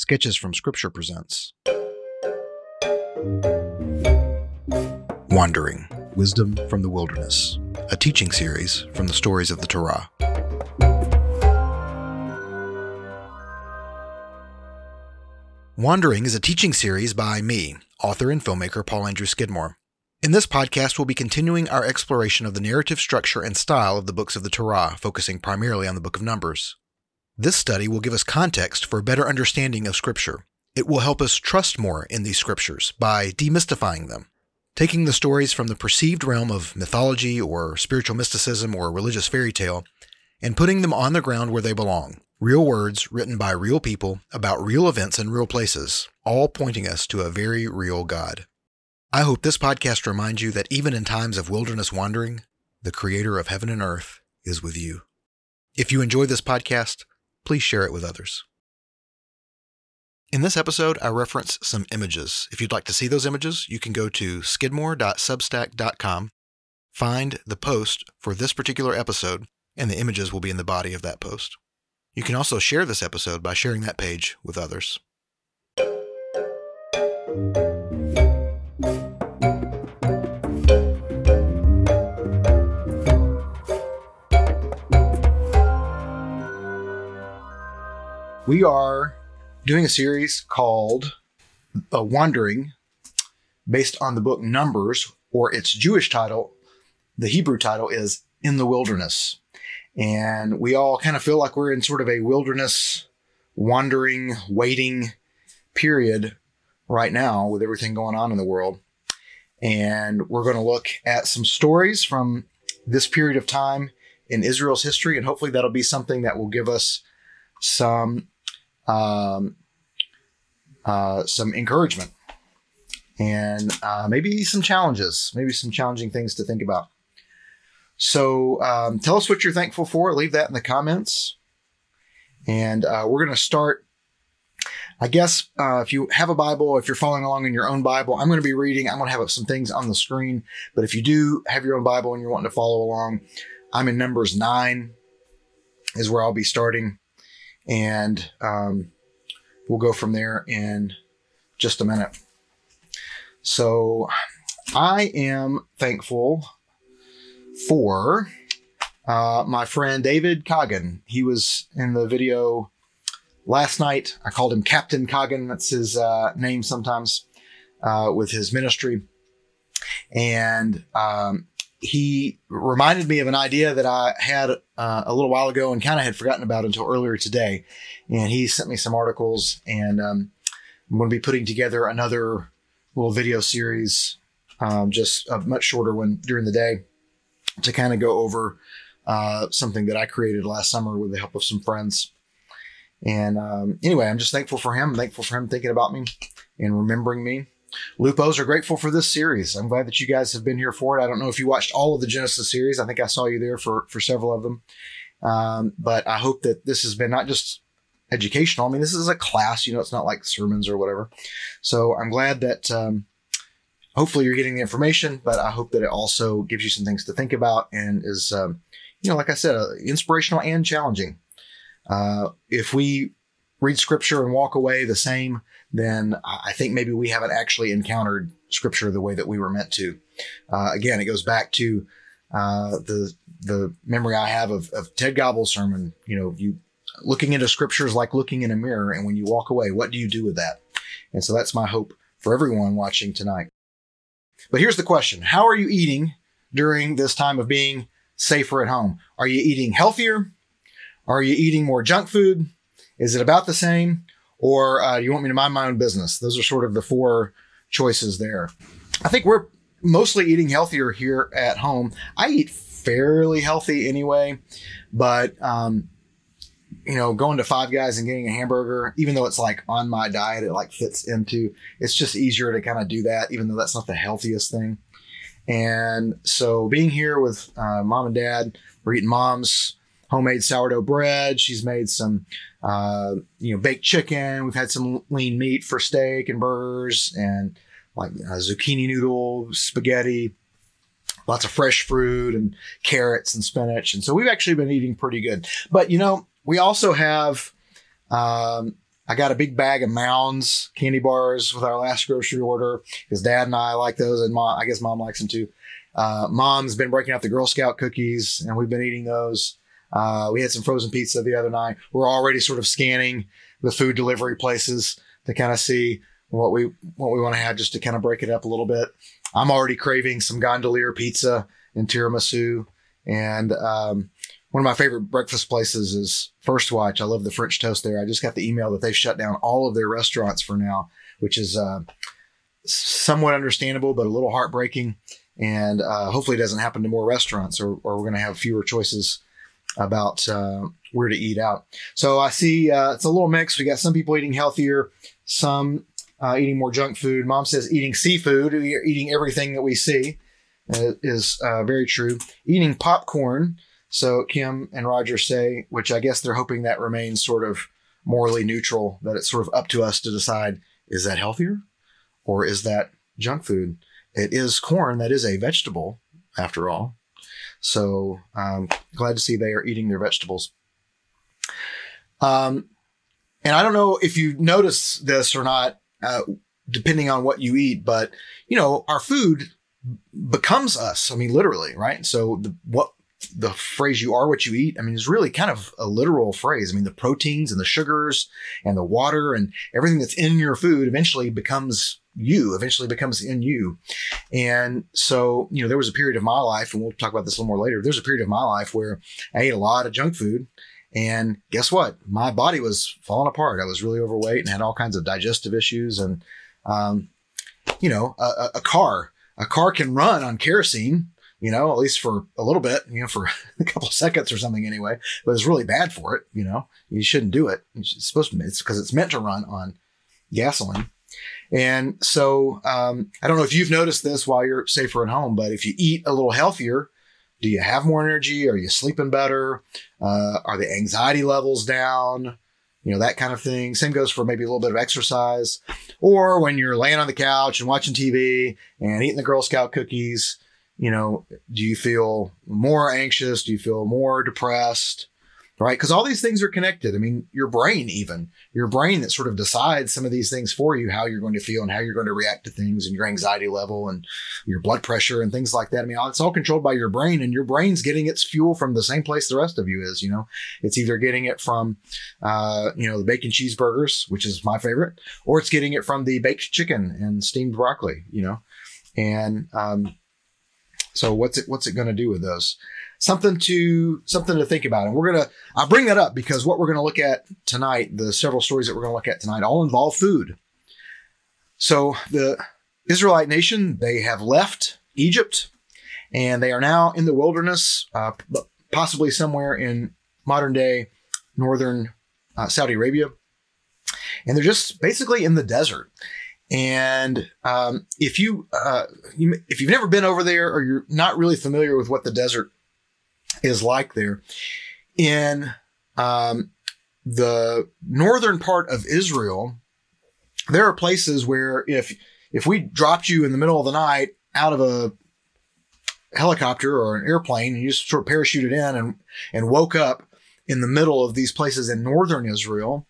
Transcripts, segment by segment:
Sketches from Scripture presents Wandering Wisdom from the Wilderness, a teaching series from the stories of the Torah. Wandering is a teaching series by me, author and filmmaker Paul Andrew Skidmore. In this podcast, we'll be continuing our exploration of the narrative structure and style of the books of the Torah, focusing primarily on the book of Numbers. This study will give us context for a better understanding of Scripture. It will help us trust more in these scriptures by demystifying them, taking the stories from the perceived realm of mythology or spiritual mysticism or religious fairy tale and putting them on the ground where they belong. Real words written by real people about real events and real places, all pointing us to a very real God. I hope this podcast reminds you that even in times of wilderness wandering, the Creator of heaven and earth is with you. If you enjoy this podcast, please share it with others. In this episode, I reference some images. If you'd like to see those images, you can go to skidmore.substack.com, find the post for this particular episode, and the images will be in the body of that post. You can also share this episode by sharing that page with others. We are doing a series called uh, Wandering, based on the book Numbers, or its Jewish title. The Hebrew title is In the Wilderness. And we all kind of feel like we're in sort of a wilderness wandering, waiting period right now with everything going on in the world. And we're going to look at some stories from this period of time in Israel's history. And hopefully that'll be something that will give us some um, uh, some encouragement and uh, maybe some challenges, maybe some challenging things to think about. So um, tell us what you're thankful for. Leave that in the comments. And uh, we're going to start. I guess uh, if you have a Bible, if you're following along in your own Bible, I'm going to be reading. I'm going to have some things on the screen. But if you do have your own Bible and you're wanting to follow along, I'm in Numbers 9, is where I'll be starting. And um, we'll go from there in just a minute. So I am thankful for uh, my friend David Coggin. He was in the video last night. I called him Captain Coggin. That's his uh, name sometimes uh, with his ministry. And um, he reminded me of an idea that I had uh, a little while ago and kind of had forgotten about until earlier today. And he sent me some articles, and um, I'm going to be putting together another little video series, um, just a much shorter one during the day, to kind of go over uh, something that I created last summer with the help of some friends. And um, anyway, I'm just thankful for him. I'm thankful for him thinking about me and remembering me. Lupos are grateful for this series. I'm glad that you guys have been here for it. I don't know if you watched all of the Genesis series. I think I saw you there for for several of them. Um, but I hope that this has been not just educational. I mean, this is a class. You know, it's not like sermons or whatever. So I'm glad that um, hopefully you're getting the information. But I hope that it also gives you some things to think about and is, um, you know, like I said, uh, inspirational and challenging. Uh, if we read scripture and walk away the same, then I think maybe we haven't actually encountered scripture the way that we were meant to. Uh, again, it goes back to uh, the the memory I have of, of Ted Gobble's sermon. You know, you looking into Scripture is like looking in a mirror, and when you walk away, what do you do with that? And so that's my hope for everyone watching tonight. But here's the question: How are you eating during this time of being safer at home? Are you eating healthier? Are you eating more junk food? Is it about the same? Or uh, you want me to mind my own business? Those are sort of the four choices there. I think we're mostly eating healthier here at home. I eat fairly healthy anyway, but um, you know, going to Five Guys and getting a hamburger, even though it's like on my diet, it like fits into. It's just easier to kind of do that, even though that's not the healthiest thing. And so, being here with uh, mom and dad, we're eating mom's homemade sourdough bread. She's made some, uh, you know, baked chicken. We've had some lean meat for steak and burgers and like uh, zucchini noodle, spaghetti, lots of fresh fruit and carrots and spinach. And so we've actually been eating pretty good. But, you know, we also have, um, I got a big bag of Mounds candy bars with our last grocery order because Dad and I like those, and Mom, I guess Mom likes them too. Uh, Mom's been breaking out the Girl Scout cookies, and we've been eating those. Uh, we had some frozen pizza the other night. We're already sort of scanning the food delivery places to kind of see what we what we want to have just to kind of break it up a little bit. I'm already craving some gondolier pizza and tiramisu, and um, one of my favorite breakfast places is First Watch. I love the French toast there. I just got the email that they've shut down all of their restaurants for now, which is uh, somewhat understandable, but a little heartbreaking. And uh, hopefully, it doesn't happen to more restaurants, or, or we're going to have fewer choices about uh, where to eat out. So I see uh, it's a little mix. We got some people eating healthier, some uh, eating more junk food. Mom says eating seafood, eating everything that we see uh, is uh, very true. Eating popcorn. So Kim and Roger say, which I guess they're hoping that remains sort of morally neutral, that it's sort of up to us to decide is that healthier or is that junk food? It is corn. That is a vegetable, after all. So um, glad to see they are eating their vegetables. Um, and I don't know if you notice this or not, uh, depending on what you eat, but you know, our food becomes us. I mean, literally, right? So the, what the phrase you are what you eat, I mean, is really kind of a literal phrase. I mean, the proteins and the sugars and the water and everything that's in your food eventually becomes you, eventually becomes in you. And so, you know, there was a period of my life, and we'll talk about this a little more later. There's a period of my life where I ate a lot of junk food. And guess what? My body was falling apart. I was really overweight and had all kinds of digestive issues. And, um, you know, a, a car, a car can run on kerosene, you know, at least for a little bit, you know, for a couple of seconds or something anyway, but it's really bad for it. You know, you shouldn't do it. It's supposed to, it's because it's meant to run on gasoline. And so, um, I don't know if you've noticed this while you're safer at home, but if you eat a little healthier, do you have more energy? Are you sleeping better? Uh, are the anxiety levels down? You know, that kind of thing. Same goes for maybe a little bit of exercise or when you're laying on the couch and watching TV and eating the Girl Scout cookies. You know, do you feel more anxious? Do you feel more depressed? Right? Because all these things are connected. I mean, your brain, even your brain that sort of decides some of these things for you, how you're going to feel and how you're going to react to things and your anxiety level and your blood pressure and things like that. I mean, it's all controlled by your brain and your brain's getting its fuel from the same place the rest of you is, you know, it's either getting it from, uh, you know, the bacon cheeseburgers, which is my favorite, or it's getting it from the baked chicken and steamed broccoli, you know, and, um, so what's it, what's it going to do with those? Something to something to think about. And we're gonna I bring that up because what we're gonna look at tonight, the several stories that we're gonna look at tonight, all involve food. So the Israelite nation, they have left Egypt, and they are now in the wilderness, uh, possibly somewhere in modern day northern uh, Saudi Arabia, and they're just basically in the desert. And um, if you, uh, you, if you've never been over there or you're not really familiar with what the desert is like there. In um, the northern part of Israel, there are places where if if we dropped you in the middle of the night out of a helicopter or an airplane and you just sort of parachuted in and and woke up in the middle of these places in northern Israel,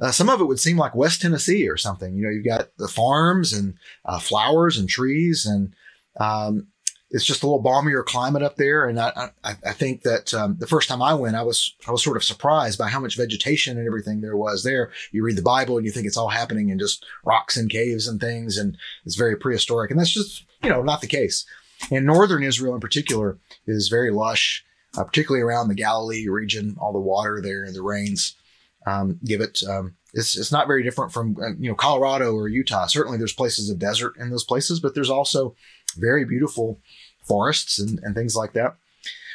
uh, some of it would seem like West Tennessee or something. You know, you've got the farms and uh, flowers and trees, and um, it's just a little balmier climate up there. And I, I, I think that um, the first time I went, I was I was sort of surprised by how much vegetation and everything there was there. You read the Bible and you think it's all happening in just rocks and caves and things, and it's very prehistoric. And that's just you know not the case. And northern Israel in particular is very lush, uh, particularly around the Galilee region. All the water there and the rains um, give it. Um, it's, it's not very different from uh, you know Colorado or Utah. Certainly, there's places of desert in those places, but there's also very beautiful forests and, and things like that.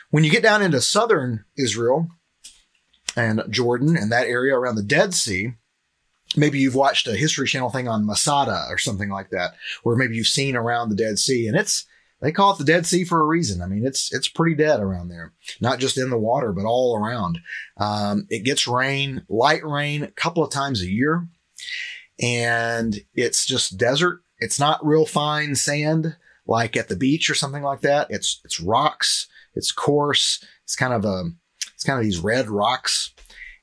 When you get down into southern Israel and Jordan and that area around the Dead Sea, maybe you've watched a History Channel thing on Masada or something like that, where maybe you've seen around the Dead Sea, and it's they call it the Dead Sea for a reason. I mean, it's it's pretty dead around there, not just in the water, but all around. Um, it gets rain, light rain, a couple of times a year, and it's just desert. It's not real fine sand like at the beach or something like that. It's it's rocks. It's coarse. It's kind of a it's kind of these red rocks,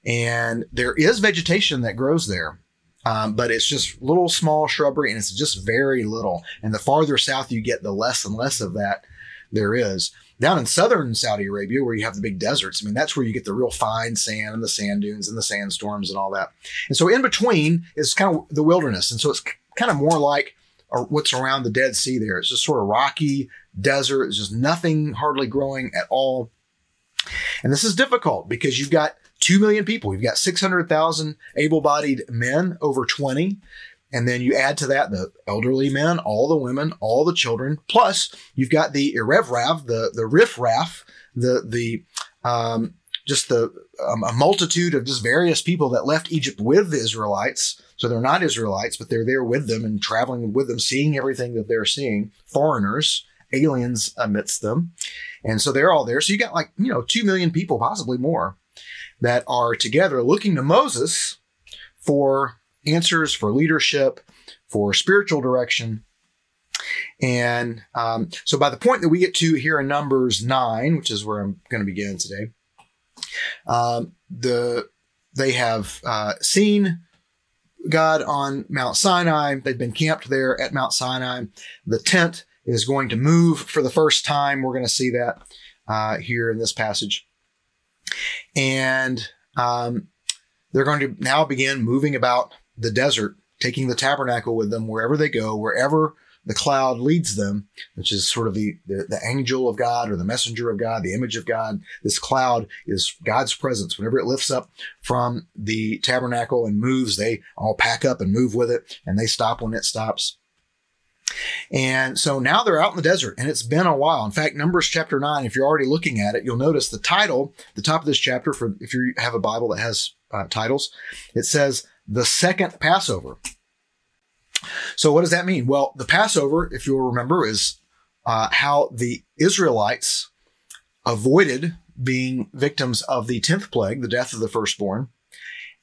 and there is vegetation that grows there. Um, but it's just little small shrubbery and it's just very little. And the farther south you get, the less and less of that there is. Down in southern Saudi Arabia, where you have the big deserts, I mean, that's where you get the real fine sand and the sand dunes and the sandstorms and all that. And so in between is kind of the wilderness. And so it's kind of more like what's around the Dead Sea there. It's just sort of rocky desert. It's just nothing hardly growing at all. And this is difficult because you've got 2 million people. You've got 600,000 able bodied men over 20. And then you add to that the elderly men, all the women, all the children. Plus, you've got the erev rav, the the riffraff, the the um, just the um, a multitude of just various people that left Egypt with the Israelites. So they're not Israelites, but they're there with them and traveling with them, seeing everything that they're seeing. Foreigners, aliens amidst them, and so they're all there. So you got like you know two million people, possibly more, that are together looking to Moses for answers for leadership, for spiritual direction. And um, so by the point that we get to here in Numbers 9, which is where I'm going to begin today, um, the they have uh, seen God on Mount Sinai. They've been camped there at Mount Sinai. The tent is going to move for the first time. We're going to see that uh, here in this passage. And um, they're going to now begin moving about the desert, taking the tabernacle with them wherever they go, wherever the cloud leads them, which is sort of the, the, the, angel of God or the messenger of God, the image of God. This cloud is God's presence. Whenever it lifts up from the tabernacle and moves, they all pack up and move with it and they stop when it stops. And so now they're out in the desert and it's been a while. In fact, Numbers chapter nine, if you're already looking at it, you'll notice the title, the top of this chapter for if you have a Bible that has uh, titles, it says the second Passover. So, what does that mean? Well, the Passover, if you'll remember, is uh, how the Israelites avoided being victims of the 10th plague, the death of the firstborn,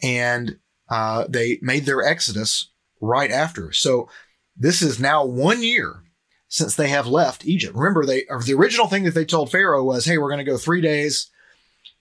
and uh, they made their exodus right after. So, this is now one year since they have left Egypt. Remember, they the original thing that they told Pharaoh was, "Hey, we're going to go three days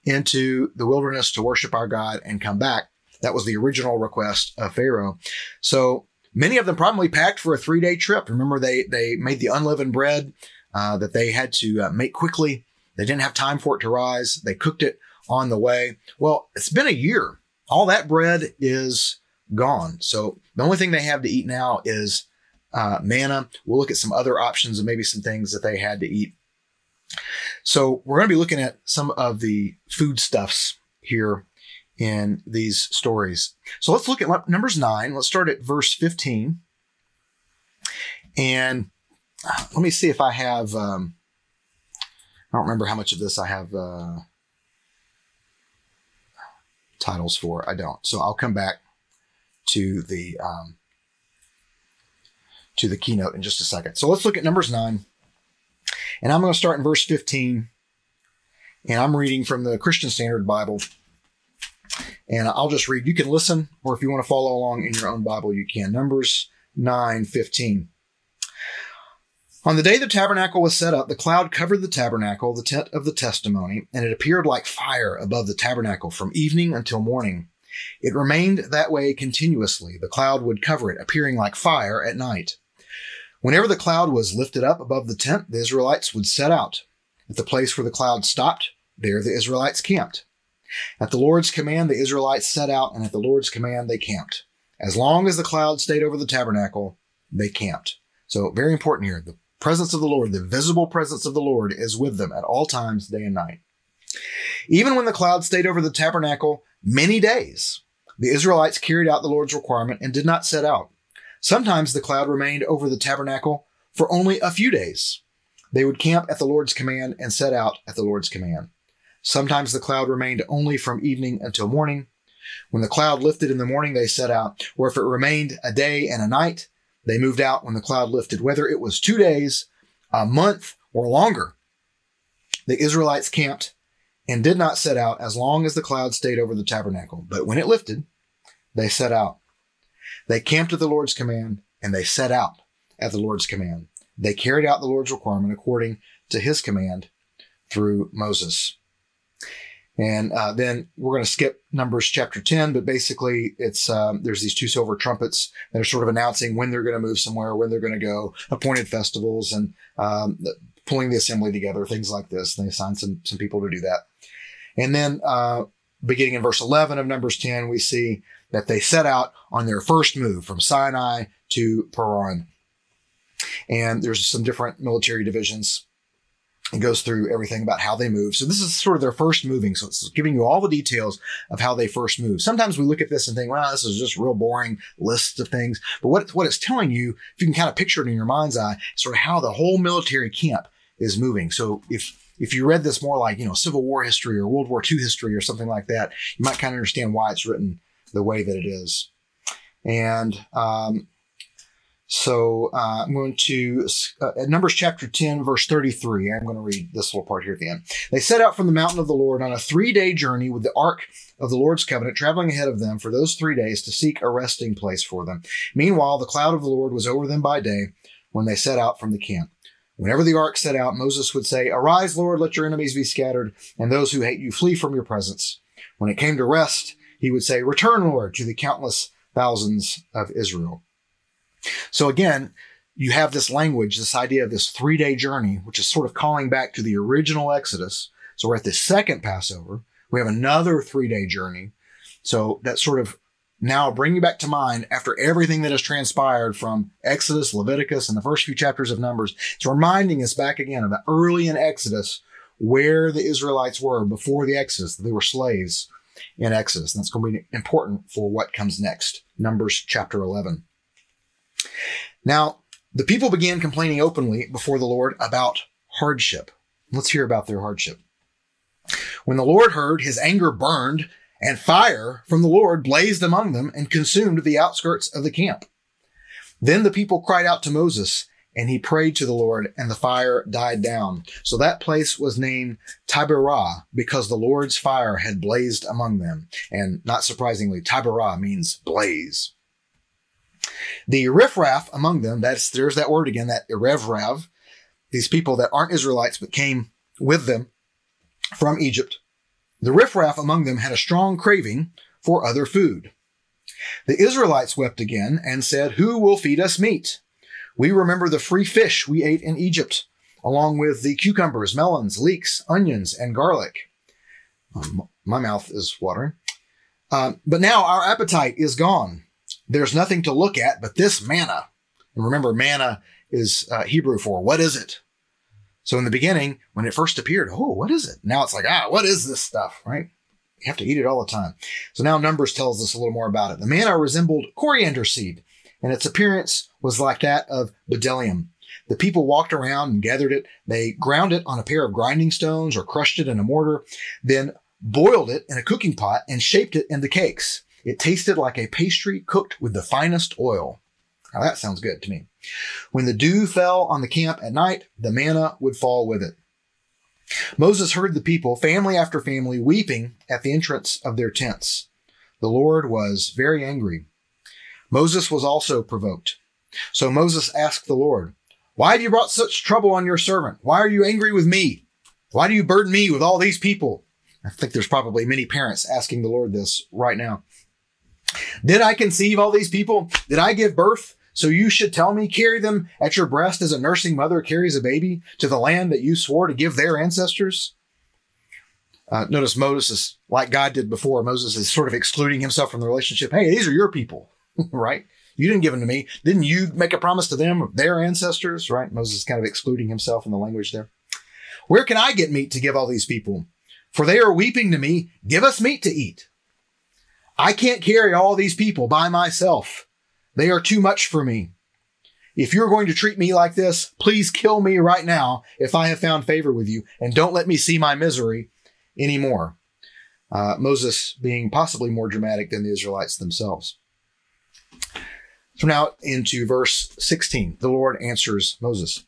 into the wilderness to worship our God and come back." That was the original request of Pharaoh. So many of them probably packed for a three day trip. Remember, they, they made the unleavened bread uh, that they had to uh, make quickly. They didn't have time for it to rise. They cooked it on the way. Well, it's been a year. All that bread is gone. So the only thing they have to eat now is uh, manna. We'll look at some other options and maybe some things that they had to eat. So we're going to be looking at some of the foodstuffs here in these stories. So let's look at Numbers 9. Let's start at verse 15. And uh, let me see if I have, um, I don't remember how much of this I have uh, titles for. I don't. So I'll come back to the um, to the keynote in just a second. So let's look at Numbers 9. And I'm going to start in verse 15. And I'm reading from the Christian Standard Bible. And I'll just read. You can listen, or if you want to follow along in your own Bible, you can. Numbers 9 15. On the day the tabernacle was set up, the cloud covered the tabernacle, the tent of the testimony, and it appeared like fire above the tabernacle from evening until morning. It remained that way continuously. The cloud would cover it, appearing like fire at night. Whenever the cloud was lifted up above the tent, the Israelites would set out. At the place where the cloud stopped, there the Israelites camped. At the Lord's command, the Israelites set out, and at the Lord's command, they camped. As long as the cloud stayed over the tabernacle, they camped. So, very important here. The presence of the Lord, the visible presence of the Lord, is with them at all times, day and night. Even when the cloud stayed over the tabernacle many days, the Israelites carried out the Lord's requirement and did not set out. Sometimes the cloud remained over the tabernacle for only a few days. They would camp at the Lord's command and set out at the Lord's command. Sometimes the cloud remained only from evening until morning. When the cloud lifted in the morning, they set out, or if it remained a day and a night, they moved out when the cloud lifted, whether it was two days, a month, or longer. The Israelites camped and did not set out as long as the cloud stayed over the tabernacle. But when it lifted, they set out. They camped at the Lord's command and they set out at the Lord's command. They carried out the Lord's requirement according to his command through Moses. And uh, then we're going to skip Numbers chapter 10, but basically it's um, there's these two silver trumpets that are sort of announcing when they're going to move somewhere, when they're going to go, appointed festivals, and um, pulling the assembly together, things like this. And they assign some some people to do that. And then uh, beginning in verse 11 of Numbers 10, we see that they set out on their first move from Sinai to Paran. And there's some different military divisions it goes through everything about how they move. So this is sort of their first moving. So it's giving you all the details of how they first move. Sometimes we look at this and think, wow, this is just real boring lists of things. But what, what it's telling you, if you can kind of picture it in your mind's eye, sort of how the whole military camp is moving. So if, if you read this more like, you know, Civil War history or World War II history or something like that, you might kind of understand why it's written the way that it is. And, um, so uh, I'm going to uh, Numbers chapter 10, verse 33. I'm going to read this little part here at the end. They set out from the mountain of the Lord on a three day journey with the ark of the Lord's covenant traveling ahead of them for those three days to seek a resting place for them. Meanwhile, the cloud of the Lord was over them by day when they set out from the camp. Whenever the ark set out, Moses would say, Arise, Lord, let your enemies be scattered, and those who hate you flee from your presence. When it came to rest, he would say, Return, Lord, to the countless thousands of Israel. So again, you have this language, this idea of this three day journey, which is sort of calling back to the original Exodus. So we're at the second Passover. We have another three day journey. So that sort of now bringing back to mind after everything that has transpired from Exodus, Leviticus, and the first few chapters of Numbers, it's reminding us back again of the early in Exodus where the Israelites were before the Exodus. They were slaves in Exodus. And that's going to be important for what comes next. Numbers chapter 11. Now, the people began complaining openly before the Lord about hardship. Let's hear about their hardship. When the Lord heard, his anger burned, and fire from the Lord blazed among them and consumed the outskirts of the camp. Then the people cried out to Moses, and he prayed to the Lord, and the fire died down. So that place was named Taberah because the Lord's fire had blazed among them. And not surprisingly, Taberah means blaze. The riffraff among them, that's, there's that word again, that erev rav, these people that aren't Israelites but came with them from Egypt. The riffraff among them had a strong craving for other food. The Israelites wept again and said, Who will feed us meat? We remember the free fish we ate in Egypt, along with the cucumbers, melons, leeks, onions, and garlic. Um, my mouth is watering. Um, but now our appetite is gone there's nothing to look at but this manna. And remember, manna is uh, Hebrew for what is it? So in the beginning, when it first appeared, oh, what is it? Now it's like, ah, what is this stuff, right? You have to eat it all the time. So now Numbers tells us a little more about it. The manna resembled coriander seed, and its appearance was like that of bdellium. The people walked around and gathered it. They ground it on a pair of grinding stones or crushed it in a mortar, then boiled it in a cooking pot and shaped it into cakes. It tasted like a pastry cooked with the finest oil. Now that sounds good to me. When the dew fell on the camp at night, the manna would fall with it. Moses heard the people, family after family, weeping at the entrance of their tents. The Lord was very angry. Moses was also provoked. So Moses asked the Lord, Why have you brought such trouble on your servant? Why are you angry with me? Why do you burden me with all these people? I think there's probably many parents asking the Lord this right now. Did I conceive all these people? Did I give birth? So you should tell me, carry them at your breast as a nursing mother carries a baby to the land that you swore to give their ancestors? Uh, notice Moses is like God did before. Moses is sort of excluding himself from the relationship. Hey, these are your people, right? You didn't give them to me. Didn't you make a promise to them of their ancestors, right? Moses is kind of excluding himself in the language there. Where can I get meat to give all these people? For they are weeping to me. Give us meat to eat. I can't carry all these people by myself. They are too much for me. If you're going to treat me like this, please kill me right now if I have found favor with you, and don't let me see my misery anymore. Uh, Moses being possibly more dramatic than the Israelites themselves. So now into verse 16. The Lord answers Moses.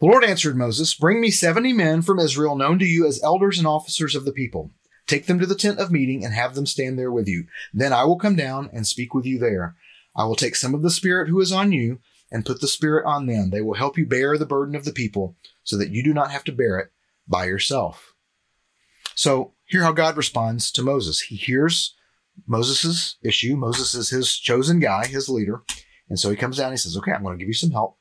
The Lord answered Moses, Bring me 70 men from Israel known to you as elders and officers of the people. Take them to the tent of meeting and have them stand there with you. Then I will come down and speak with you there. I will take some of the Spirit who is on you and put the Spirit on them. They will help you bear the burden of the people so that you do not have to bear it by yourself. So hear how God responds to Moses. He hears Moses' issue. Moses is his chosen guy, his leader. And so he comes down and he says, Okay, I'm going to give you some help.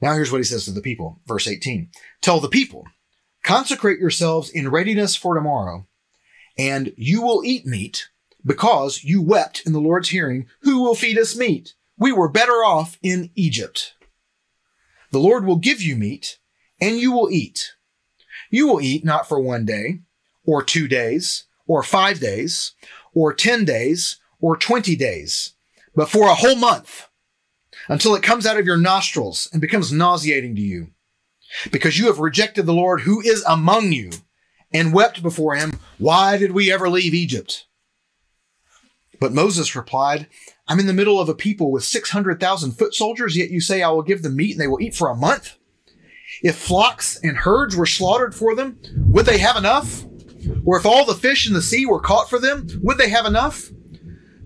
Now here's what he says to the people. Verse 18 Tell the people, consecrate yourselves in readiness for tomorrow, and you will eat meat because you wept in the Lord's hearing. Who will feed us meat? We were better off in Egypt. The Lord will give you meat, and you will eat. You will eat not for one day, or two days, or five days, or ten days, or twenty days, but for a whole month, until it comes out of your nostrils and becomes nauseating to you. Because you have rejected the Lord who is among you and wept before him, Why did we ever leave Egypt? But Moses replied, I'm in the middle of a people with 600,000 foot soldiers, yet you say I will give them meat and they will eat for a month? If flocks and herds were slaughtered for them, would they have enough? Or if all the fish in the sea were caught for them, would they have enough?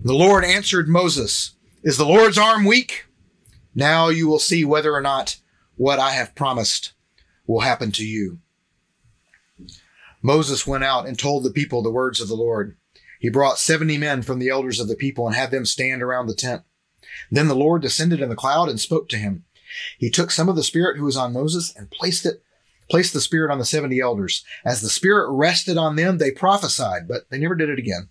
The Lord answered Moses, Is the Lord's arm weak? Now you will see whether or not what I have promised will happen to you. Moses went out and told the people the words of the Lord. He brought 70 men from the elders of the people and had them stand around the tent. Then the Lord descended in the cloud and spoke to him. He took some of the spirit who was on Moses and placed it, placed the spirit on the 70 elders. As the spirit rested on them, they prophesied, but they never did it again.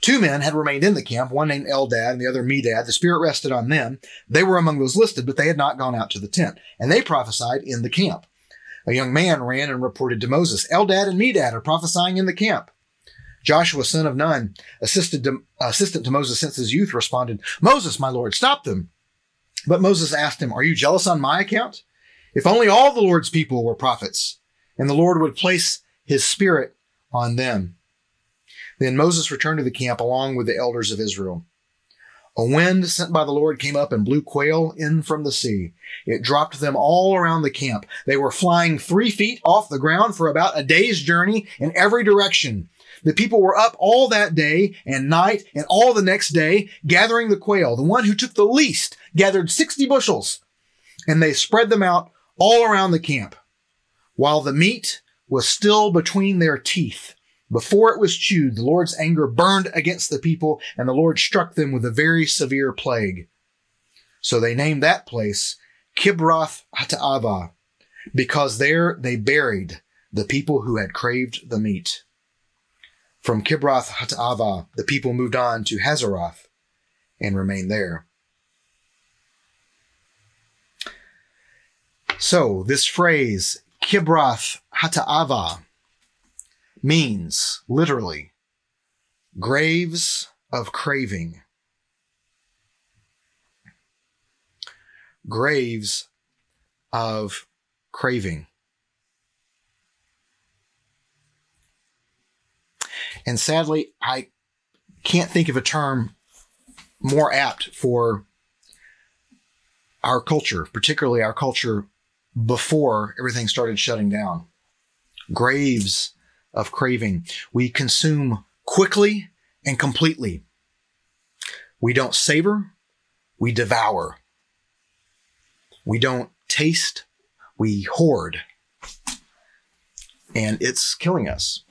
Two men had remained in the camp, one named Eldad and the other Medad. The Spirit rested on them. They were among those listed, but they had not gone out to the tent, and they prophesied in the camp. A young man ran and reported to Moses, Eldad and Medad are prophesying in the camp. Joshua, son of Nun, assistant to, assistant to Moses since his youth, responded, Moses, my Lord, stop them. But Moses asked him, Are you jealous on my account? If only all the Lord's people were prophets, and the Lord would place his spirit on them. Then Moses returned to the camp along with the elders of Israel. A wind sent by the Lord came up and blew quail in from the sea. It dropped them all around the camp. They were flying three feet off the ground for about a day's journey in every direction. The people were up all that day and night and all the next day gathering the quail. The one who took the least gathered 60 bushels and they spread them out all around the camp while the meat was still between their teeth. Before it was chewed, the Lord's anger burned against the people and the Lord struck them with a very severe plague. So they named that place Kibroth Hattaavah because there they buried the people who had craved the meat. From Kibroth Hattaavah, the people moved on to Hazeroth and remained there. So, this phrase, Kibroth Hattaavah, means literally graves of craving. Graves of craving. And sadly, I can't think of a term more apt for our culture, particularly our culture before everything started shutting down. Graves of craving. We consume quickly and completely. We don't savor, we devour. We don't taste, we hoard. And it's killing us.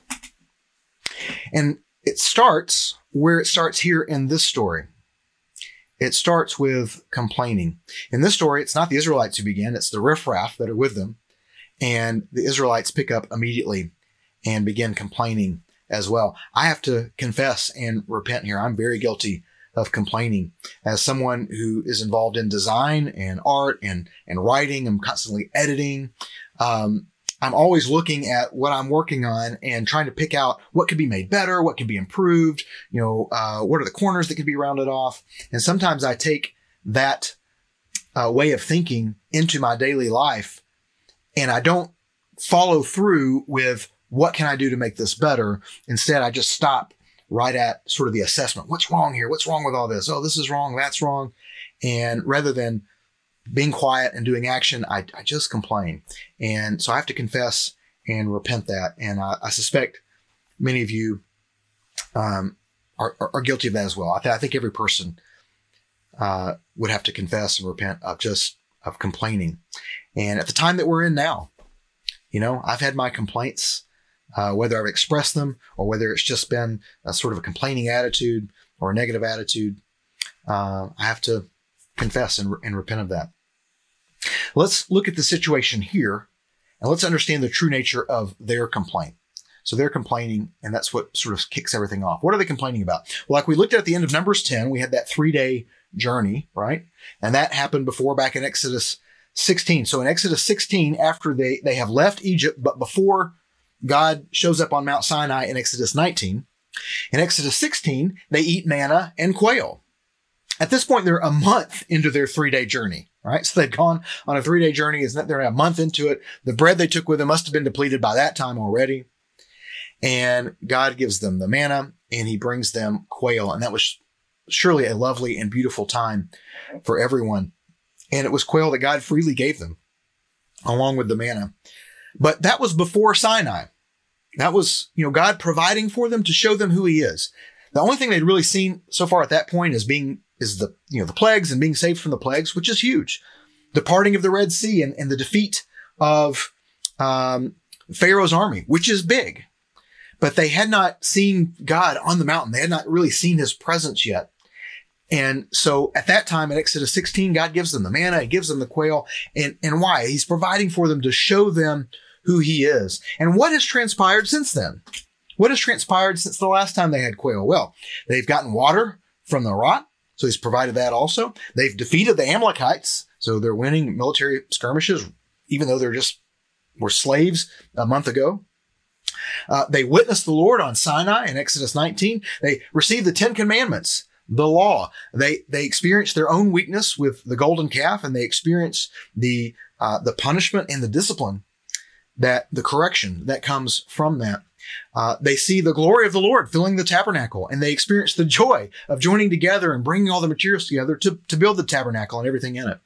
And it starts where it starts here in this story. It starts with complaining. In this story, it's not the Israelites who begin, it's the riffraff that are with them. And the Israelites pick up immediately and begin complaining as well. I have to confess and repent here. I'm very guilty of complaining as someone who is involved in design and art and, and writing. I'm constantly editing. Um, I'm always looking at what I'm working on and trying to pick out what could be made better, what can be improved, you know, uh, what are the corners that can be rounded off. And sometimes I take that uh, way of thinking into my daily life and I don't follow through with what can I do to make this better. Instead, I just stop right at sort of the assessment. What's wrong here? What's wrong with all this? Oh, this is wrong. That's wrong. And rather than being quiet and doing action, I, I just complain. And so I have to confess and repent that. And I, I suspect many of you um, are, are, are, guilty of that as well. I, th- I think every person uh, would have to confess and repent of just of complaining. And at the time that we're in now, you know, I've had my complaints. Uh, whether I've expressed them or whether it's just been a sort of a complaining attitude or a negative attitude. Uh, I have to confess and, and repent of that. Let's look at the situation here and let's understand the true nature of their complaint. So they're complaining, and that's what sort of kicks everything off. What are they complaining about? Well, like we looked at at the end of Numbers 10, we had that three day journey, right? And that happened before back in Exodus 16. So in Exodus 16, after they, they have left Egypt, but before God shows up on Mount Sinai in Exodus 19, in Exodus 16, they eat manna and quail. At this point, they're a month into their three day journey, right? So they've gone on a three day journey. Isn't that they're a month into it? The bread they took with them must have been depleted by that time already. And God gives them the manna and he brings them quail. And that was surely a lovely and beautiful time for everyone. And it was quail that God freely gave them along with the manna. But that was before Sinai. That was, you know, God providing for them to show them who he is. The only thing they'd really seen so far at that point is being, is the, you know, the plagues and being saved from the plagues, which is huge. The parting of the Red Sea and, and the defeat of, um, Pharaoh's army, which is big. But they had not seen God on the mountain. They had not really seen his presence yet. And so at that time in Exodus 16, God gives them the manna, he gives them the quail. And, and why? He's providing for them to show them who he is. And what has transpired since then? What has transpired since the last time they had quail? Well, they've gotten water from the rock. So he's provided that also. They've defeated the Amalekites. So they're winning military skirmishes, even though they're just were slaves a month ago. Uh, they witnessed the Lord on Sinai in Exodus 19. They received the Ten Commandments the law. They they experienced their own weakness with the golden calf, and they experienced the uh, the punishment and the discipline that the correction that comes from that. Uh, they see the glory of the Lord filling the tabernacle, and they experience the joy of joining together and bringing all the materials together to, to build the tabernacle and everything in it.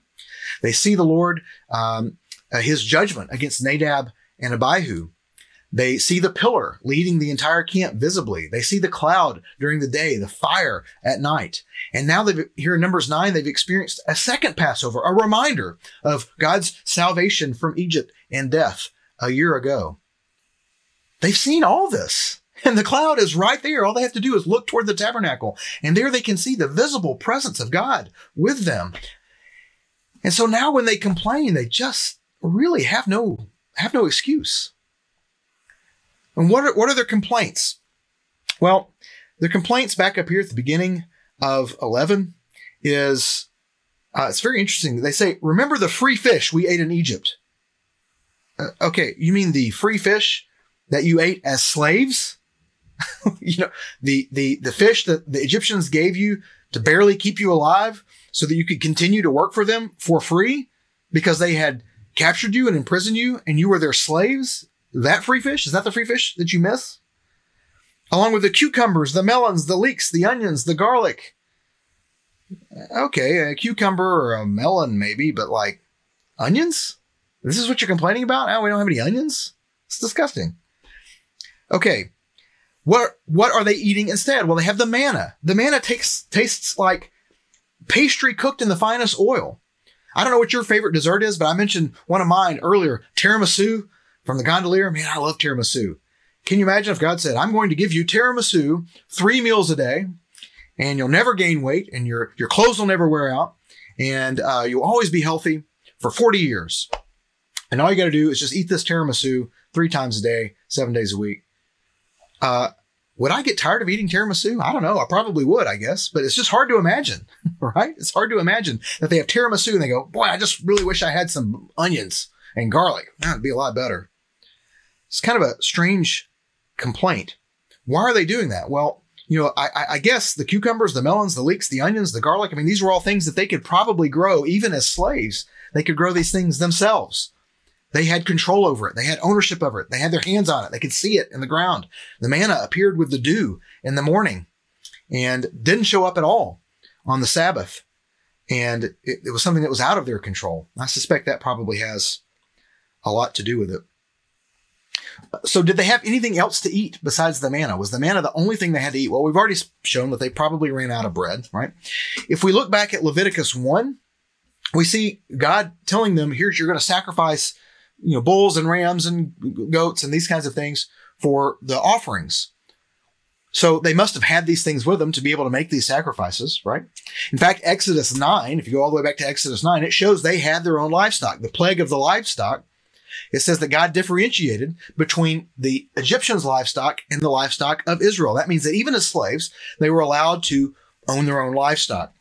They see the Lord, um, uh, his judgment against Nadab and Abihu. They see the pillar leading the entire camp visibly. They see the cloud during the day, the fire at night. And now they've, here in Numbers 9, they've experienced a second Passover, a reminder of God's salvation from Egypt and death a year ago. They've seen all this. And the cloud is right there. All they have to do is look toward the tabernacle. And there they can see the visible presence of God with them. And so now when they complain, they just really have no, have no excuse. And what are, what are their complaints? Well, their complaints back up here at the beginning of 11 is, uh, it's very interesting. They say, remember the free fish we ate in Egypt. Uh, okay. You mean the free fish that you ate as slaves? you know, the, the, the fish that the Egyptians gave you to barely keep you alive so that you could continue to work for them for free because they had captured you and imprisoned you and you were their slaves that free fish? Is that the free fish that you miss? Along with the cucumbers, the melons, the leeks, the onions, the garlic. Okay, a cucumber or a melon maybe, but like onions? This is what you're complaining about? Now we don't have any onions? It's disgusting. Okay. What what are they eating instead? Well, they have the manna. The manna takes tastes like pastry cooked in the finest oil. I don't know what your favorite dessert is, but I mentioned one of mine earlier, tiramisu from the gondolier. Man, I love tiramisu. Can you imagine if God said, I'm going to give you tiramisu three meals a day and you'll never gain weight and your, your clothes will never wear out and uh, you'll always be healthy for 40 years. And all you got to do is just eat this tiramisu three times a day, seven days a week. Uh, would I get tired of eating tiramisu? I don't know. I probably would, I guess, but it's just hard to imagine, right? It's hard to imagine that they have tiramisu and they go, boy, I just really wish I had some onions and garlic. That'd be a lot better. It's kind of a strange complaint. Why are they doing that? Well, you know, I, I, guess the cucumbers, the melons, the leeks, the onions, the garlic, I mean, these were all things that they could probably grow even as slaves. They could grow these things themselves. They had control over it. They had ownership over it. They had their hands on it. They could see it in the ground. The manna appeared with the dew in the morning and didn't show up at all on the Sabbath. And it, it was something that was out of their control. I suspect that probably has a lot to do with it. So did they have anything else to eat besides the manna? Was the manna the only thing they had to eat? Well, we've already shown that they probably ran out of bread, right? If we look back at Leviticus 1, we see God telling them, here's, you're going to sacrifice, you know, bulls and rams and goats and these kinds of things for the offerings. So they must have had these things with them to be able to make these sacrifices, right? In fact, Exodus 9, if you go all the way back to Exodus 9, it shows they had their own livestock. The plague of the livestock, it says that God differentiated between the Egyptians' livestock and the livestock of Israel. That means that even as slaves, they were allowed to own their own livestock.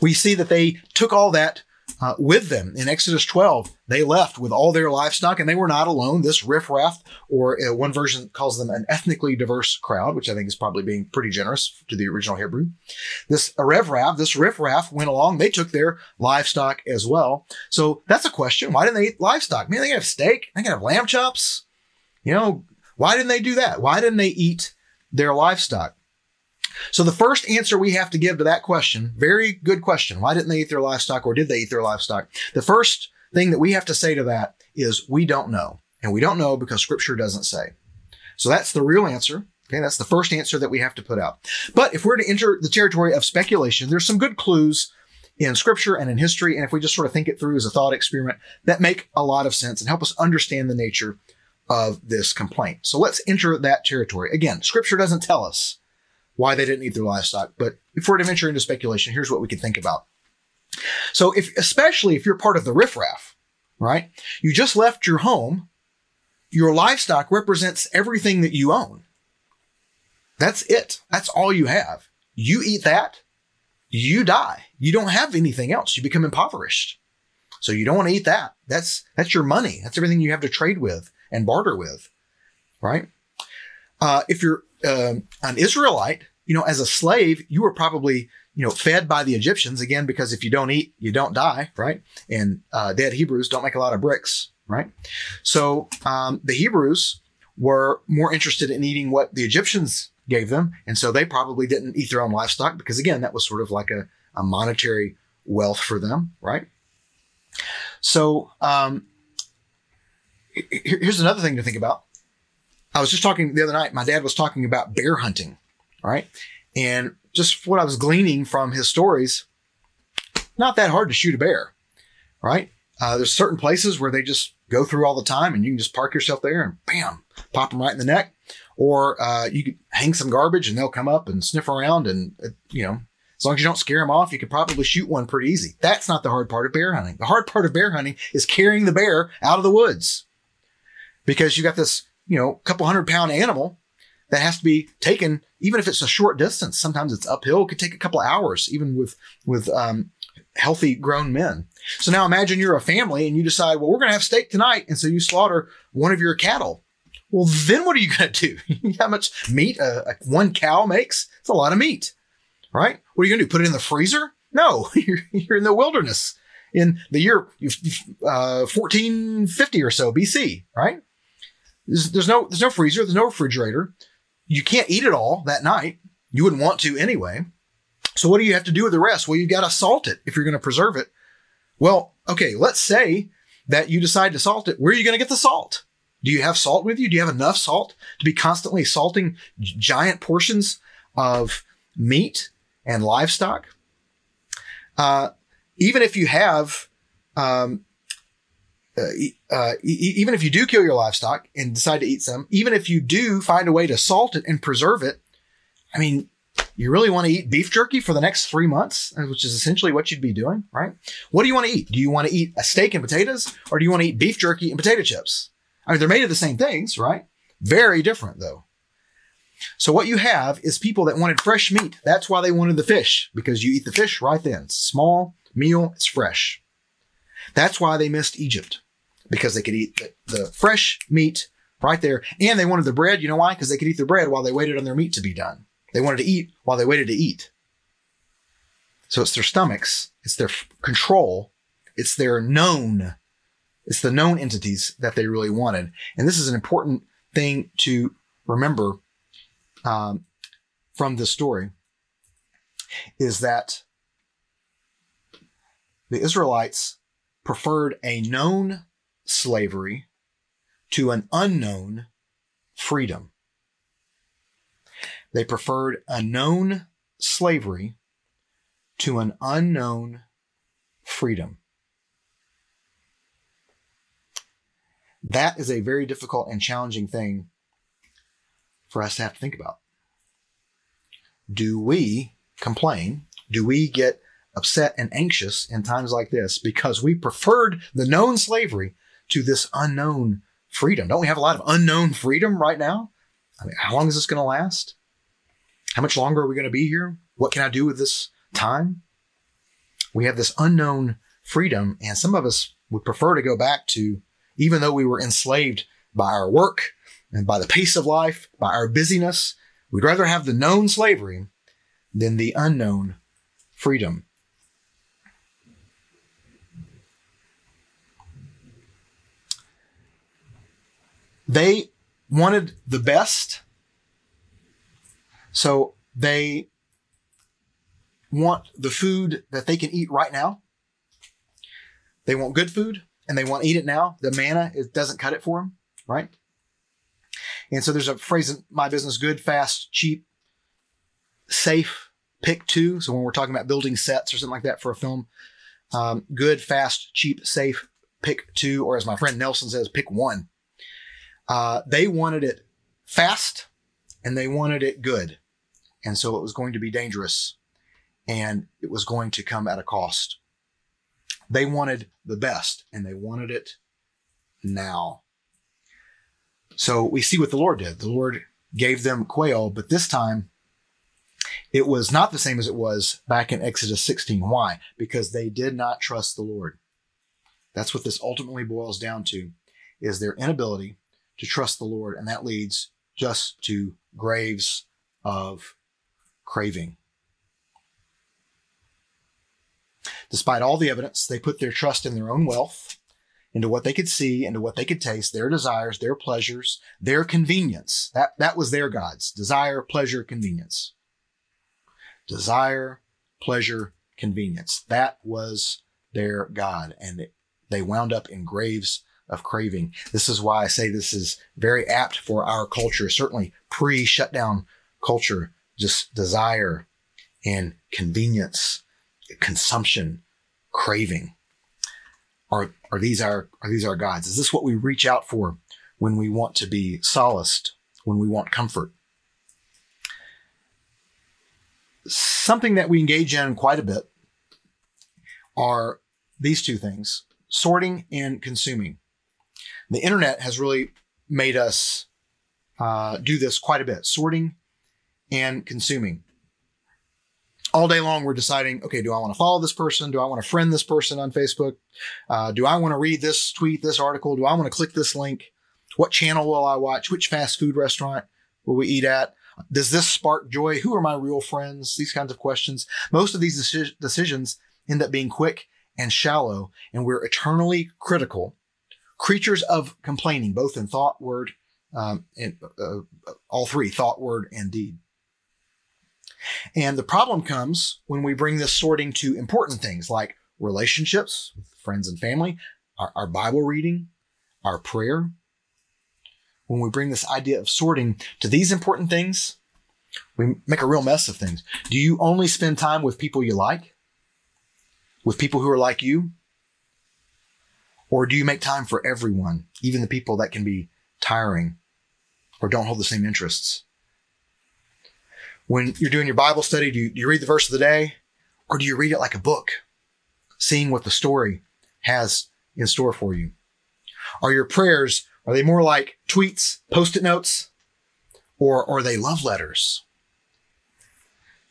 We see that they took all that uh, with them. In Exodus 12, they left with all their livestock and they were not alone. This riffraff, or uh, one version calls them an ethnically diverse crowd, which I think is probably being pretty generous to the original Hebrew. This riffraff, this riffraff went along. They took their livestock as well. So that's a question. Why didn't they eat livestock? Maybe they can have steak. They can have lamb chops. You know, why didn't they do that? Why didn't they eat their livestock? So the first answer we have to give to that question, very good question. Why didn't they eat their livestock or did they eat their livestock? The first thing that we have to say to that is we don't know. And we don't know because scripture doesn't say. So that's the real answer. Okay. That's the first answer that we have to put out. But if we're to enter the territory of speculation, there's some good clues in scripture and in history. And if we just sort of think it through as a thought experiment that make a lot of sense and help us understand the nature of this complaint. So let's enter that territory. Again, scripture doesn't tell us why they didn't eat their livestock. But if we're to venture into speculation, here's what we can think about. So if, especially if you're part of the riffraff, right? You just left your home. Your livestock represents everything that you own. That's it. That's all you have. You eat that, you die. You don't have anything else. You become impoverished. So you don't want to eat that. That's, that's your money. That's everything you have to trade with and barter with, right? Uh, if you're um, an Israelite, you know, as a slave, you were probably, you know, fed by the Egyptians again, because if you don't eat, you don't die, right? And uh, dead Hebrews don't make a lot of bricks, right? So um, the Hebrews were more interested in eating what the Egyptians gave them. And so they probably didn't eat their own livestock because, again, that was sort of like a, a monetary wealth for them, right? So um, here's another thing to think about. I was just talking the other night. My dad was talking about bear hunting, right? And just what I was gleaning from his stories, not that hard to shoot a bear, right? Uh, there's certain places where they just go through all the time, and you can just park yourself there and bam, pop them right in the neck. Or uh, you could hang some garbage, and they'll come up and sniff around, and uh, you know, as long as you don't scare them off, you could probably shoot one pretty easy. That's not the hard part of bear hunting. The hard part of bear hunting is carrying the bear out of the woods because you got this you know, a couple hundred pound animal that has to be taken, even if it's a short distance. Sometimes it's uphill. It could take a couple hours, even with, with, um, healthy grown men. So now imagine you're a family and you decide, well, we're going to have steak tonight. And so you slaughter one of your cattle. Well, then what are you going to do? How much meat a, a, one cow makes? It's a lot of meat, right? What are you going to do? Put it in the freezer? No, you're, you're in the wilderness in the year uh, 1450 or so BC, right? There's, there's no there's no freezer, there's no refrigerator. You can't eat it all that night. You wouldn't want to anyway. So what do you have to do with the rest? Well, you've got to salt it if you're going to preserve it. Well, okay, let's say that you decide to salt it. Where are you going to get the salt? Do you have salt with you? Do you have enough salt to be constantly salting giant portions of meat and livestock? Uh, even if you have um, uh, uh, even if you do kill your livestock and decide to eat some, even if you do find a way to salt it and preserve it, I mean, you really want to eat beef jerky for the next three months, uh, which is essentially what you'd be doing, right? What do you want to eat? Do you want to eat a steak and potatoes or do you want to eat beef jerky and potato chips? I mean, they're made of the same things, right? Very different though. So what you have is people that wanted fresh meat. That's why they wanted the fish because you eat the fish right then. Small meal. It's fresh. That's why they missed Egypt because they could eat the, the fresh meat right there. And they wanted the bread. You know why? Because they could eat the bread while they waited on their meat to be done. They wanted to eat while they waited to eat. So it's their stomachs. It's their f- control. It's their known. It's the known entities that they really wanted. And this is an important thing to remember um, from this story is that the Israelites preferred a known slavery to an unknown freedom. They preferred a known slavery to an unknown freedom. That is a very difficult and challenging thing for us to have to think about. Do we complain? Do we get upset and anxious in times like this because we preferred the known slavery to this unknown freedom? Don't we have a lot of unknown freedom right now? I mean, how long is this going to last? How much longer are we going to be here? What can I do with this time? We have this unknown freedom, and some of us would prefer to go back to, even though we were enslaved by our work and by the pace of life, by our busyness, we'd rather have the known slavery than the unknown freedom. They wanted the best. So they want the food that they can eat right now. They want good food and they want to eat it now. The manna it doesn't cut it for them, right? And so there's a phrase in my business good, fast, cheap, safe, pick two. So when we're talking about building sets or something like that for a film, um, good, fast, cheap, safe, pick two, or as my friend Nelson says, pick one. Uh, they wanted it fast and they wanted it good. And so it was going to be dangerous and it was going to come at a cost. They wanted the best and they wanted it now. So we see what the Lord did. The Lord gave them quail, but this time it was not the same as it was back in Exodus 16. Why? Because they did not trust the Lord. That's what this ultimately boils down to is their inability to trust the Lord. And that leads just to graves of craving. Despite all the evidence, they put their trust in their own wealth, into what they could see, into what they could taste, their desires, their pleasures, their convenience. That, that was their gods. Desire, pleasure, convenience. Desire, pleasure, convenience. That was their God. And it, they wound up in graves of craving. This is why I say this is very apt for our culture, certainly pre shutdown culture, just desire and convenience, consumption, craving. Are, are these our, are these our gods? Is this what we reach out for when we want to be solaced, when we want comfort? Something that we engage in quite a bit are these two things sorting and consuming the internet has really made us uh, do this quite a bit sorting and consuming. All day long, we're deciding okay, do I want to follow this person? Do I want to friend this person on Facebook? Uh, do I want to read this tweet, this article? Do I want to click this link? What channel will I watch? Which fast food restaurant will we eat at? Does this spark joy? Who are my real friends? These kinds of questions. Most of these deci- decisions end up being quick and shallow, and we're eternally critical creatures of complaining, both in thought, word, um, and uh, all three thought, word, and deed. And the problem comes when we bring this sorting to important things like relationships with friends and family, our, our Bible reading, our prayer. When we bring this idea of sorting to these important things, we make a real mess of things. Do you only spend time with people you like? With people who are like you? Or do you make time for everyone, even the people that can be tiring or don't hold the same interests? When you're doing your Bible study, do you, do you read the verse of the day or do you read it like a book, seeing what the story has in store for you? Are your prayers, are they more like tweets, post-it notes, or, or are they love letters?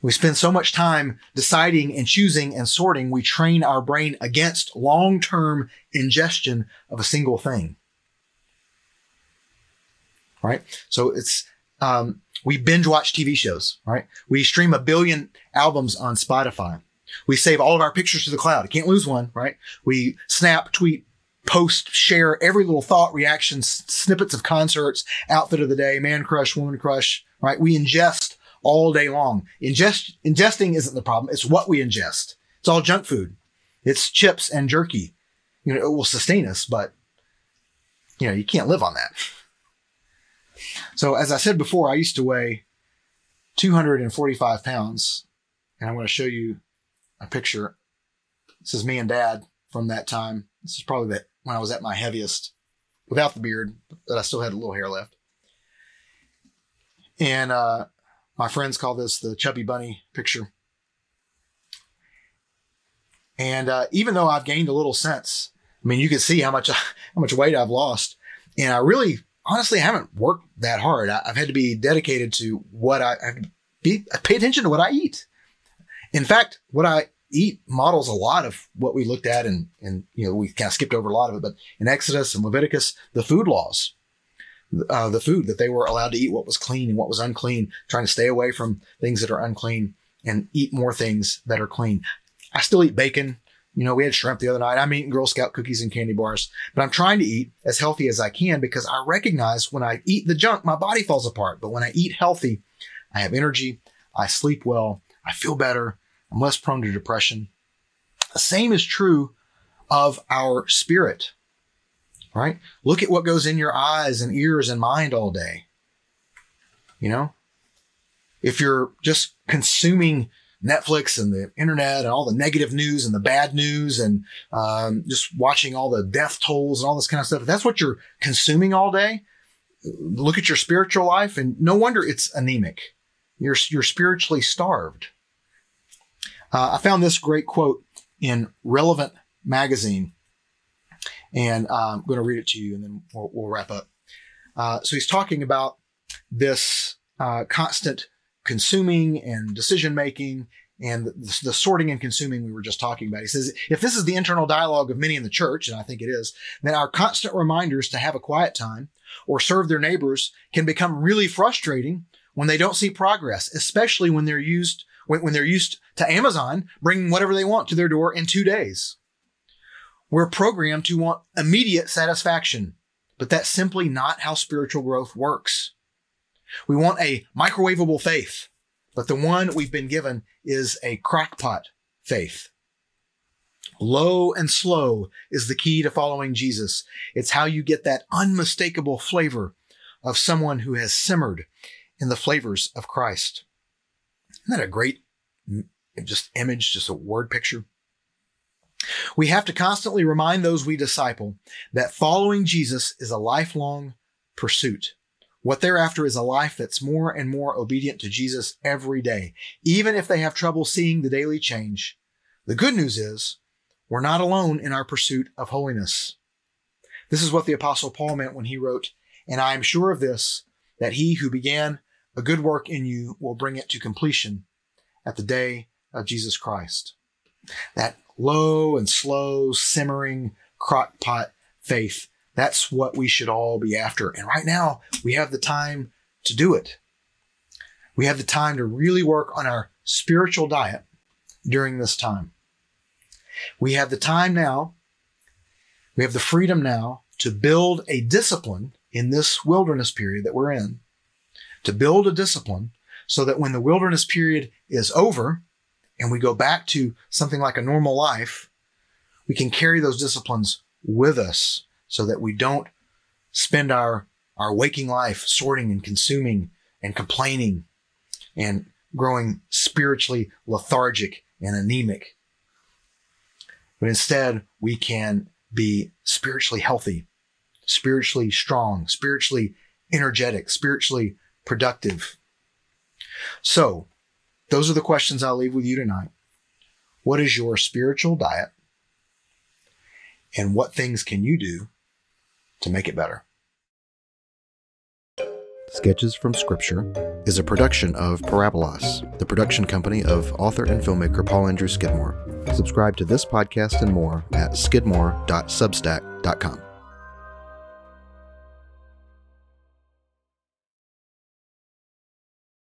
We spend so much time deciding and choosing and sorting, we train our brain against long-term ingestion of a single thing. Right? So it's, um, we binge watch TV shows, right? We stream a billion albums on Spotify. We save all of our pictures to the cloud. Can't lose one, right? We snap, tweet, post, share every little thought, reaction, snippets of concerts, outfit of the day, man crush, woman crush, right? We ingest all day long. Ingest, ingesting isn't the problem. It's what we ingest. It's all junk food. It's chips and jerky. You know, it will sustain us, but you know, you can't live on that. So as I said before, I used to weigh 245 pounds and I'm going to show you a picture. This is me and dad from that time. This is probably that when I was at my heaviest without the beard, but I still had a little hair left And uh, my friends call this the chubby bunny picture. And uh, even though I've gained a little sense, I mean, you can see how much how much weight I've lost, and I really, honestly, haven't worked that hard. I, have had to be dedicated to what I, I be I pay attention to what I eat. In fact, what I eat models a lot of what we looked at, and and you know we kind of skipped over a lot of it, but in Exodus and Leviticus, the food laws, uh, the food that they were allowed to eat, what was clean and what was unclean, trying to stay away from things that are unclean and eat more things that are clean. I still eat bacon. You know, we had shrimp the other night. I'm eating Girl Scout cookies and candy bars, but I'm trying to eat as healthy as I can because I recognize when I eat the junk, my body falls apart. But when I eat healthy, I have energy, I sleep well, I feel better, I'm less prone to depression. The same is true of our spirit, right? Look at what goes in your eyes and ears and mind all day. You know, if you're just consuming Netflix and the internet and all the negative news and the bad news and um, just watching all the death tolls and all this kind of stuff, if that's what you're consuming all day, look at your spiritual life and no wonder it's anemic. You're, you're spiritually starved. Uh, I found this great quote in Relevant Magazine, and uh, I'm going to read it to you, and then we'll, we'll wrap up. Uh, so he's talking about this uh, constant consuming and decision making and the, the, sorting and consuming we were just talking about. He says, if this is the internal dialogue of many in the church, and I think it is, then our constant reminders to have a quiet time or serve their neighbors can become really frustrating when they don't see progress, especially when they're used when, when they're used to Amazon bringing whatever they want to their door in two days. We're programmed to want immediate satisfaction, but that's simply not how spiritual growth works. We want a microwavable faith, but the one we've been given is a crock pot faith. Low and slow is the key to following Jesus. It's how you get that unmistakable flavor of someone who has simmered in the flavors of Christ. Isn't that a great just image, just a word picture? We have to constantly remind those we disciple that following Jesus is a lifelong pursuit. What they're after is a life that's more and more obedient to Jesus every day, even if they have trouble seeing the daily change. The good news is we're not alone in our pursuit of holiness. This is what the apostle Paul meant when he wrote, and I am sure of this, that he who began a good work in you will bring it to completion at the day of Jesus Christ. That low and slow, simmering crock pot faith. That's what we should all be after. And right now, we have the time to do it. We have the time to really work on our spiritual diet during this time. We have the time now, we have the freedom now to build a discipline in this wilderness period that we're in to build a discipline so that when the wilderness period is over and we go back to something like a normal life, we can carry those disciplines with us so that we don't spend our, our waking life sorting and consuming and complaining and growing spiritually lethargic and anemic. But instead, we can be spiritually healthy, spiritually strong, spiritually energetic, spiritually productive. So, those are the questions I'll leave with you tonight. What is your spiritual diet? And what things can you do to make it better? Sketches from Scripture is a production of Parabolas, the production company of author and filmmaker Paul Andrew Skidmore. Subscribe to this podcast and more at skidmore.substack.com.